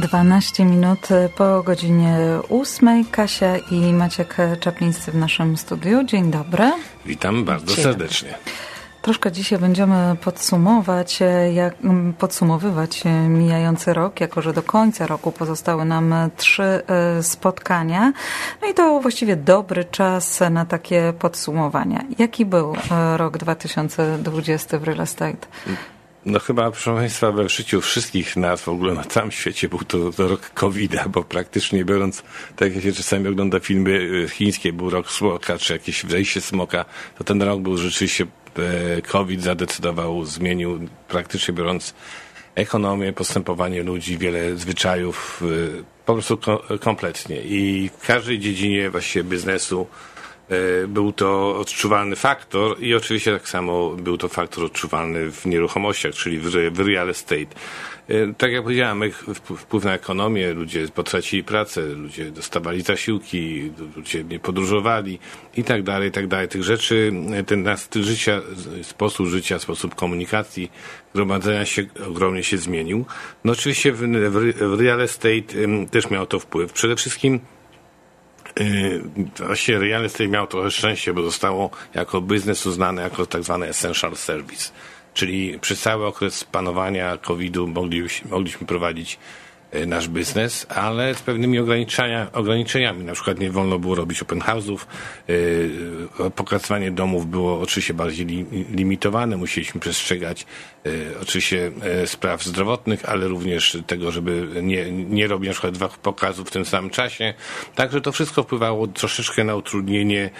12 minut po godzinie 8. Kasia i Maciek Czaplińscy w naszym studiu. Dzień dobry. Witam bardzo Dzień serdecznie. Troszkę dzisiaj będziemy podsumować, jak, podsumowywać mijający rok, jako że do końca roku pozostały nam trzy e, spotkania. No i to właściwie dobry czas na takie podsumowania. Jaki był e, rok 2020 w real estate? No chyba, proszę Państwa, we życiu wszystkich nas w ogóle na całym świecie był to, to rok covid bo praktycznie biorąc, tak jak się czasami ogląda filmy y, chińskie, był rok smoka, czy jakieś wejście smoka, to ten rok był rzeczywiście, e, COVID zadecydował, zmienił praktycznie biorąc ekonomię, postępowanie ludzi, wiele zwyczajów, y, po prostu kompletnie. I w każdej dziedzinie właściwie biznesu, był to odczuwalny faktor i oczywiście tak samo był to faktor odczuwalny w nieruchomościach, czyli w real estate. E, tak jak powiedziałem, wpływ na ekonomię, ludzie potracili pracę, ludzie dostawali zasiłki, ludzie nie podróżowali i tak dalej, i tak dalej. Tych rzeczy, e, ten nasz styl życia, sposób życia, sposób komunikacji, gromadzenia się ogromnie się zmienił. No oczywiście w real estate też miał to wpływ. Przede wszystkim Y, właściwie Real Estate miał trochę szczęście, bo zostało jako biznes uznane jako tak zwany essential service. Czyli przez cały okres panowania COVID-u mogliśmy, prowadzić nasz biznes, ale z pewnymi ograniczenia, ograniczeniami. Na przykład nie wolno było robić open house'ów, e, pokazywanie domów było oczywiście bardziej limitowane, musieliśmy przestrzegać e, oczywiście spraw zdrowotnych, ale również tego, żeby nie, nie robić na przykład dwóch pokazów w tym samym czasie. Także to wszystko wpływało troszeczkę na utrudnienie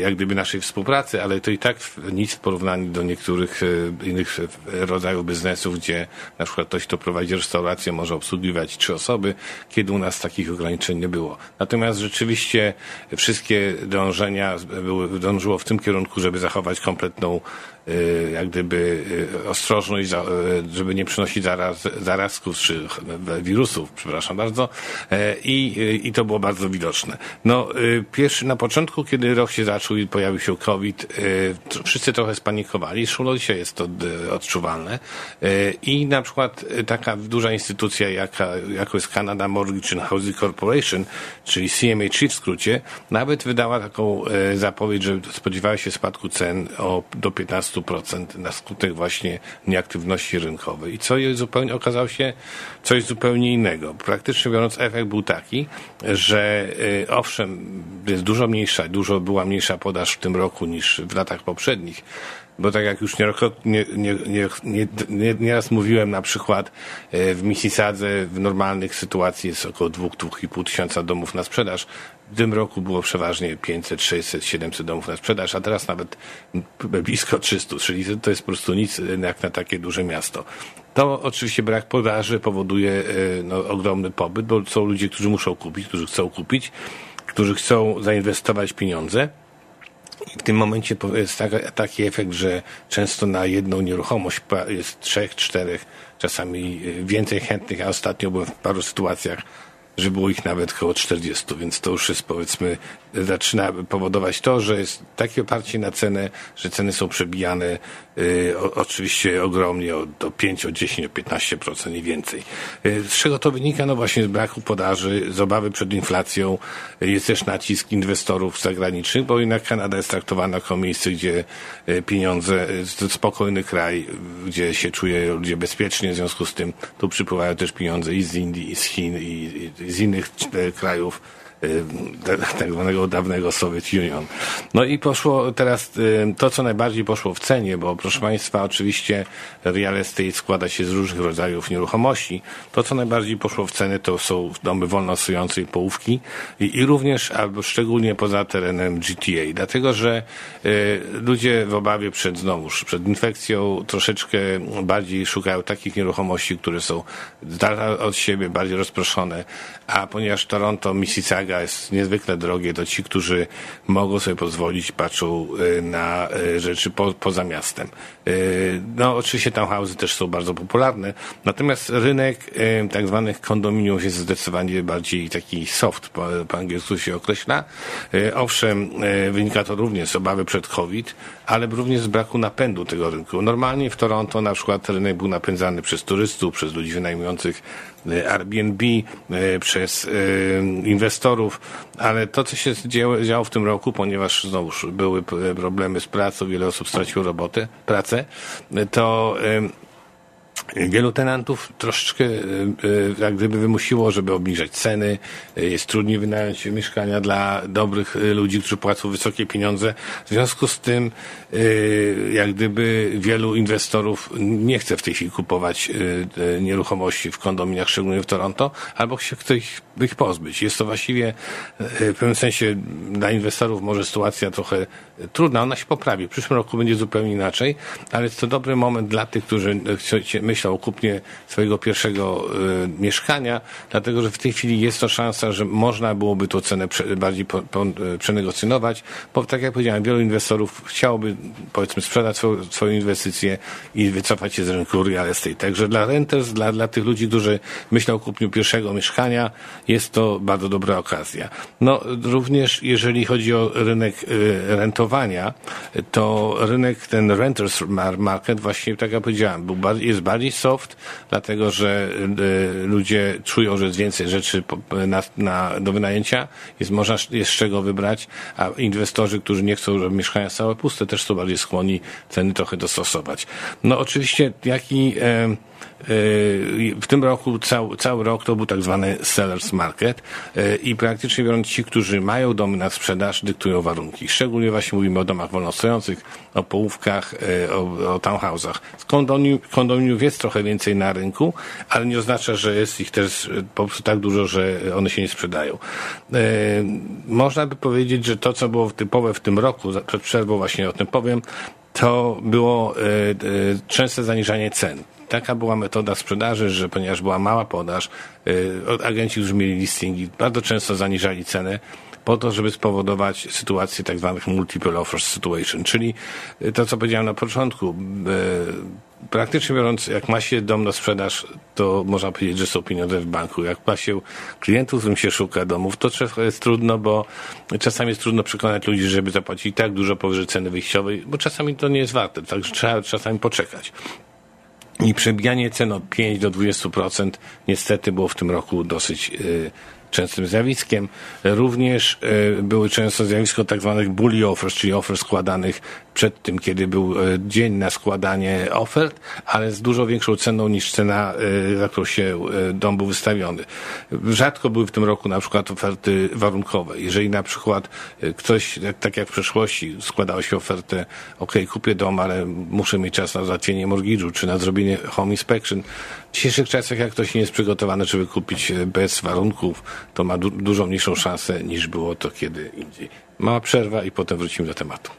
jak gdyby naszej współpracy, ale to i tak nic w porównaniu do niektórych innych rodzajów biznesów, gdzie na przykład ktoś, kto prowadzi restaurację, może obsługiwać obsługiwać trzy osoby, kiedy u nas takich ograniczeń nie było. Natomiast rzeczywiście wszystkie dążenia były, dążyło w tym kierunku, żeby zachować kompletną jak gdyby y, ostrożność, y, żeby nie przynosić zaraz, zarazków czy wirusów, przepraszam bardzo. E, I, I to było bardzo widoczne. No, pierwszy, na początku, kiedy rok się zaczął i pojawił się COVID, wszyscy trochę spanikowali. Szło dzisiaj jest to odczuwalne. I na przykład taka duża instytucja, jaka, jako jest Canada Mortgage and Housing Corporation, czyli CMHC w skrócie, nawet wydała taką zapowiedź, że spodziewała się spadku cen o do 15 100% na skutek właśnie nieaktywności rynkowej. I co jest zupełnie, okazało się coś zupełnie innego. Praktycznie biorąc, efekt był taki, że y, owszem, jest dużo mniejsza, dużo była mniejsza podaż w tym roku niż w latach poprzednich, bo tak jak już nieraz nie, nie, nie, nie, mówiłem, na przykład y, w Mississadze w normalnych sytuacji jest około 2-2,5 tysiąca domów na sprzedaż. W tym roku było przeważnie 500, 600, 700 domów na sprzedaż, a teraz nawet blisko 300, czyli to jest po prostu nic jak na takie duże miasto. To oczywiście brak podaży powoduje e, no, ogromny pobyt, bo są ludzie, którzy muszą kupić, którzy chcą kupić, którzy chcą zainwestować pieniądze. W tym momencie jest taki efekt, że często na jedną nieruchomość jest trzech, czterech, czasami więcej chętnych, a ostatnio byłem w paru sytuacjach, że było ich nawet około 40, więc to już jest powiedzmy, zaczyna powodować to, że jest takie oparcie na cenę, że ceny są przebijane y, o, oczywiście ogromnie o, do 5, o 10, o 15% i więcej. Y, z czego to wynika? No właśnie z braku podaży, z obawy przed inflacją, y, jest też nacisk inwestorów zagranicznych, bo jednak Kanada jest traktowana jako miejsce, gdzie y, pieniądze, to spokojny kraj, gdzie się czuje ludzie bezpiecznie, w związku z tym tu przypływają też pieniądze i z Indii, i z Chin, i, i z innych e, krajów Y, tak zwanego dawnego Soviet Union. No i poszło teraz to, co najbardziej poszło w cenie, bo proszę Państwa, oczywiście real estate składa się z różnych rodzajów nieruchomości. To, co najbardziej poszło w cenie, to są domy wolno stojące i połówki i, i również, albo szczególnie poza terenem GTA, dlatego, że y, ludzie w obawie przed, znowuż, przed infekcją troszeczkę bardziej szukają takich nieruchomości, które są z dala od siebie, bardziej rozproszone, a ponieważ Toronto, Mississauga jest niezwykle drogie, to ci, którzy mogą sobie pozwolić, patrzą na rzeczy po, poza miastem. No, oczywiście townhouse'y też są bardzo popularne, natomiast rynek tak zwanych kondominiów jest zdecydowanie bardziej taki soft, po, po angielsku się określa. Owszem, wynika to również z obawy przed COVID, ale również z braku napędu tego rynku. Normalnie w Toronto na przykład rynek był napędzany przez turystów, przez ludzi wynajmujących Airbnb, przez e, ale to, co się działo, działo w tym roku, ponieważ znowuż były problemy z pracą, wiele osób straciło robotę, pracę, to Wielu tenantów troszeczkę e, e, jak gdyby wymusiło, żeby obniżać ceny. E, jest trudniej wynająć mieszkania dla dobrych ludzi, którzy płacą wysokie pieniądze. W związku z tym, jak gdyby wielu inwestorów nie chce w tej chwili kupować nieruchomości w kondominiach, szczególnie w Toronto, albo chce ich, ich pozbyć. Jest to właściwie w pewnym sensie dla inwestorów może sytuacja trochę trudna. Ona się poprawi. W przyszłym roku będzie zupełnie inaczej, ale jest to dobry moment dla tych, którzy myślał o kupnie swojego pierwszego y, mieszkania, dlatego że w tej chwili jest to szansa, że można byłoby tą cenę bardziej y, przenegocjonować, bo tak jak powiedziałem, wielu inwestorów chciałoby powiedzmy sprzedać swoją, swoją inwestycję i wycofać się z rynku real estate. Także dla renters, dla, dla tych ludzi, którzy myślą o kupniu pierwszego mieszkania, jest to bardzo dobra okazja. No również jeżeli chodzi o rynek y, rentowania, to rynek ten renters market właśnie, tak jak powiedziałem, był, jest bardziej bardziej soft, dlatego że y, ludzie czują, że jest więcej rzeczy na, na, do wynajęcia, jest, można, jest z czego wybrać, a inwestorzy, którzy nie chcą, żeby mieszkania stały puste, też są bardziej skłonni ceny trochę dostosować. No oczywiście, jaki e, E, w tym roku cały, cały rok to był tak zwany sellers market e, i praktycznie biorąc ci, którzy mają domy na sprzedaż, dyktują warunki. Szczególnie właśnie mówimy o domach wolnostojących, o połówkach, o, o townhouse'ach. Kondominiów jest trochę więcej na rynku, ale nie oznacza, że jest ich też po prostu tak dużo, że one się nie sprzedają. Można by powiedzieć, że to, co było typowe w tym roku, przed przerwą właśnie o tym powiem, to było częste zaniżanie cen taka była metoda sprzedaży, że ponieważ była mała podaż, agenci, którzy mieli listingi, bardzo często zaniżali cenę po to, żeby spowodować sytuację tak zwanych multiple offers situation, czyli y, to, co powiedziałem na początku, y, praktycznie biorąc, jak ma się dom na sprzedaż, to można powiedzieć, że są pieniądze w banku. Jak ma się klientów, którym się szuka domów, to jest trudno, bo czasami jest trudno przekonać ludzi, żeby zapłacić tak dużo powyżej ceny wyjściowej, bo czasami to nie jest warte, także trzeba czasami poczekać. I przebijanie cen od 5 do 20% niestety było w tym roku dosyć y, częstym zjawiskiem. Również y, były często zjawisko tak zwanych bully offers, czyli ofert składanych przed tym, kiedy był e, dzień na składanie ofert, ale z dużo większą ceną niż cena, e, za którą się e, dom był wystawiony. Rzadko były w tym roku na przykład oferty warunkowe. Jeżeli na przykład ktoś, tak jak w przeszłości, składało się ofertę, ok, kupię dom, ale muszę mieć czas na załatwienie mortgage'u, czy na zrobienie home inspection. W dzisiejszych czasach, jak ktoś nie jest przygotowany, żeby kupić bez warunków, to ma du dużo mniejszą szansę niż było to kiedy indziej. Mała przerwa i potem wrócimy do tematu.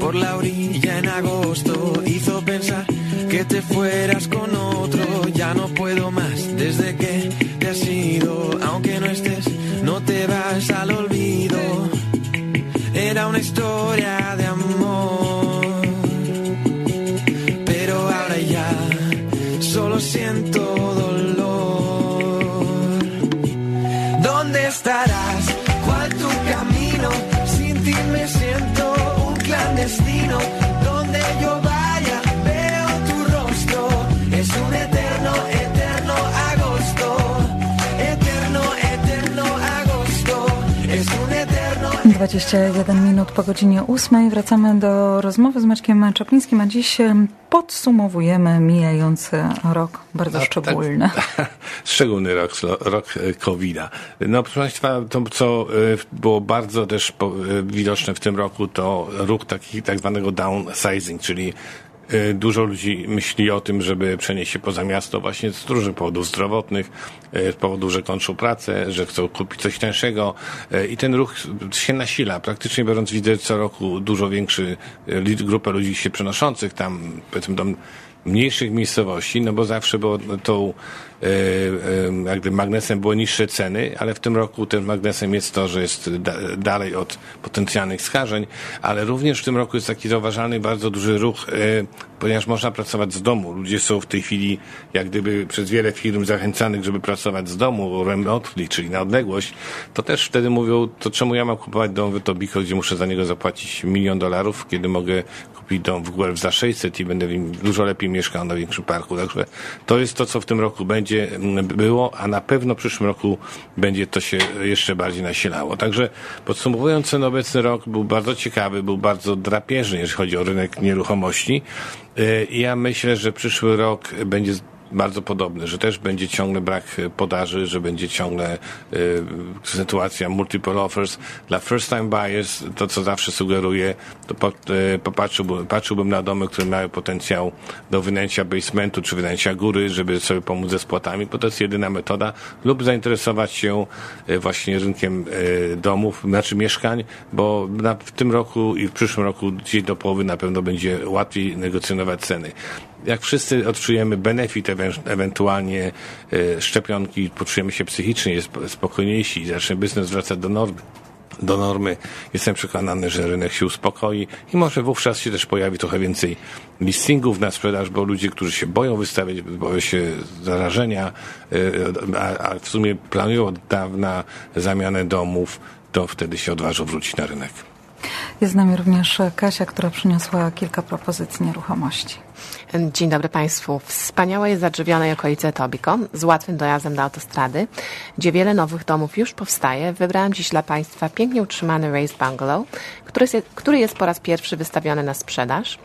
Por la orilla en agosto hizo pensar que te fueras con otro. 21 minut po godzinie 8 wracamy do rozmowy z Maćkiem Czaplińskim, a dziś podsumowujemy mijający rok, bardzo a, szczególny. Tak, szczególny rok, rok e, COVID-a. No proszę Państwa, to co e, było bardzo też e, widoczne w tym roku, to ruch taki tak zwanego downsizing, czyli Dużo ludzi myśli o tym, żeby przenieść się poza miasto właśnie z różnych powodów zdrowotnych, y, z powodu, że kończą pracę, że chcą kupić coś tańszego y, i ten ruch się nasila. Praktycznie biorąc widzę co roku dużo większy y, grupę ludzi się przenoszących tam, powiedzmy do mniejszych miejscowości, no bo zawsze było tą e, e, jak gdyby magnesem było niższe ceny, ale w tym roku tym magnesem jest to, że jest da, dalej od potencjalnych skażeń, ale również w tym roku jest taki zauważalny bardzo duży ruch, e, ponieważ można pracować z domu. Ludzie są w tej chwili jak gdyby przez wiele firm zachęcanych, żeby pracować z domu, remotely, czyli na odległość, to też wtedy mówią, to czemu ja mam kupować dom w Etobicoke, gdzie muszę za niego zapłacić milion dolarów, kiedy mogę kupić dom w Guelph za 600 i będę w nim dużo lepiej mieszkał na większym parku. Także to jest to, co w tym roku będzie było, a na pewno w przyszłym roku będzie to się jeszcze bardziej nasilało. Także podsumowując, ten obecny rok był bardzo ciekawy, był bardzo drapieżny, jeżeli chodzi o rynek nieruchomości. I Ja myślę, że przyszły rok będzie bardzo podobny, że też będzie ciągle brak e, podaży, że będzie ciągle y, sytuacja multiple offers. Dla first time buyers, to co zawsze sugeruję, to po, y, popatrzyłbym, patrzyłbym na domy, które mają potencjał do wynęcia basementu czy wynęcia góry, żeby sobie pomóc ze spłatami, bo to jest jedyna metoda, lub zainteresować się właśnie rynkiem y, domów, znaczy mieszkań, bo na, w tym roku i w przyszłym roku gdzieś do połowy na pewno będzie łatwiej negocjować ceny jak wszyscy odczujemy benefit ewen- ewentualnie e, szczepionki, poczujemy się psychicznie spokojniejsi i zacznie biznes wracać do normy. Do normy. Jestem przekonany, że rynek się uspokoi i może wówczas się też pojawi trochę więcej listingów na sprzedaż, bo ludzie, którzy się boją wystawiać, boją się zarażenia, e, a w sumie planują od dawna zamianę domów, to wtedy się odważą wrócić na rynek. Jest z nami również Kasia, która przyniosła kilka propozycji nieruchomości. Dzień dobry Państwu. Wspaniałe jest zadrzewionej okolice Tobiko z łatwym dojazdem do autostrady, gdzie wiele nowych domów już powstaje. Wybrałam dziś dla Państwa pięknie utrzymany Raised Bungalow, który jest, który jest po raz pierwszy wystawiony na sprzedaż.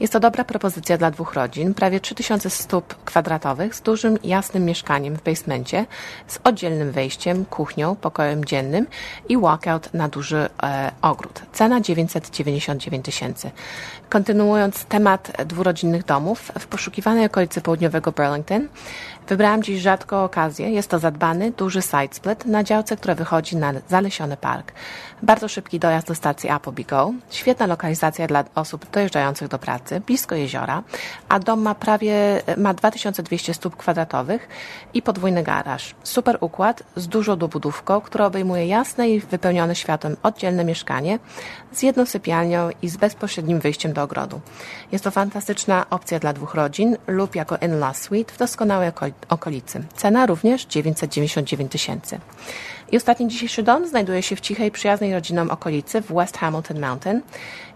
Jest to dobra propozycja dla dwóch rodzin, prawie 3000 stóp kwadratowych z dużym, jasnym mieszkaniem w basemencie, z oddzielnym wejściem, kuchnią, pokojem dziennym i walkout na duży e, ogród. Cena 999 tysięcy. Kontynuując temat dwurodzinnych domów, w poszukiwanej okolicy południowego Burlington wybrałam dziś rzadką okazję. Jest to zadbany, duży side split na działce, która wychodzi na zalesiony park. Bardzo szybki dojazd do stacji Appleby Go, świetna lokalizacja dla osób dojeżdżających do pracy, blisko jeziora, a dom ma prawie ma 2200 stóp kwadratowych i podwójny garaż. Super układ z dużą dobudówką, która obejmuje jasne i wypełnione światłem oddzielne mieszkanie z jedną sypialnią i z bezpośrednim wyjściem do ogrodu. Jest to fantastyczna opcja dla dwóch rodzin lub jako in-law suite w doskonałej okolicy okolicy. Cena również 999 tysięcy. I ostatni dzisiejszy dom znajduje się w cichej, przyjaznej rodzinom okolicy w West Hamilton Mountain.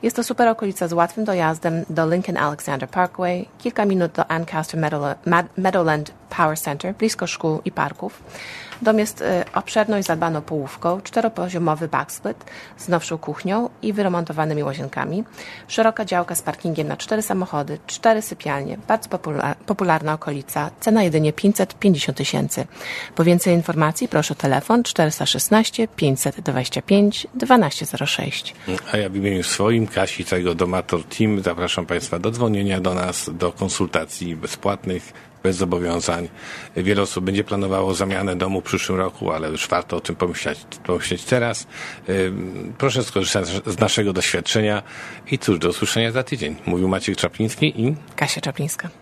Jest to super okolica z łatwym dojazdem do Lincoln Alexander Parkway, kilka minut do Ancaster Meadowland Power Center, blisko szkół i parków. Dom jest y, obszerną i zadbaną połówką, czteropoziomowy backsplit z nowszą kuchnią i wyremontowanymi łazienkami, szeroka działka z parkingiem na cztery samochody, cztery sypialnie, bardzo popula popularna okolica, cena jedynie 550 tysięcy. Po więcej informacji proszę telefon 416 525 1206. A ja w imieniu swoim, Kasi, całego Domator Team zapraszam Państwa do dzwonienia do nas, do konsultacji bezpłatnych, bez zobowiązań. Wiele osób będzie planowało zamianę domu w przyszłym roku, ale już warto o tym pomyśleć, pomyśleć teraz. Proszę skorzystać z naszego doświadczenia i cóż, do usłyszenia za tydzień. Mówił Maciek Czapliński i Kasia Czaplińska.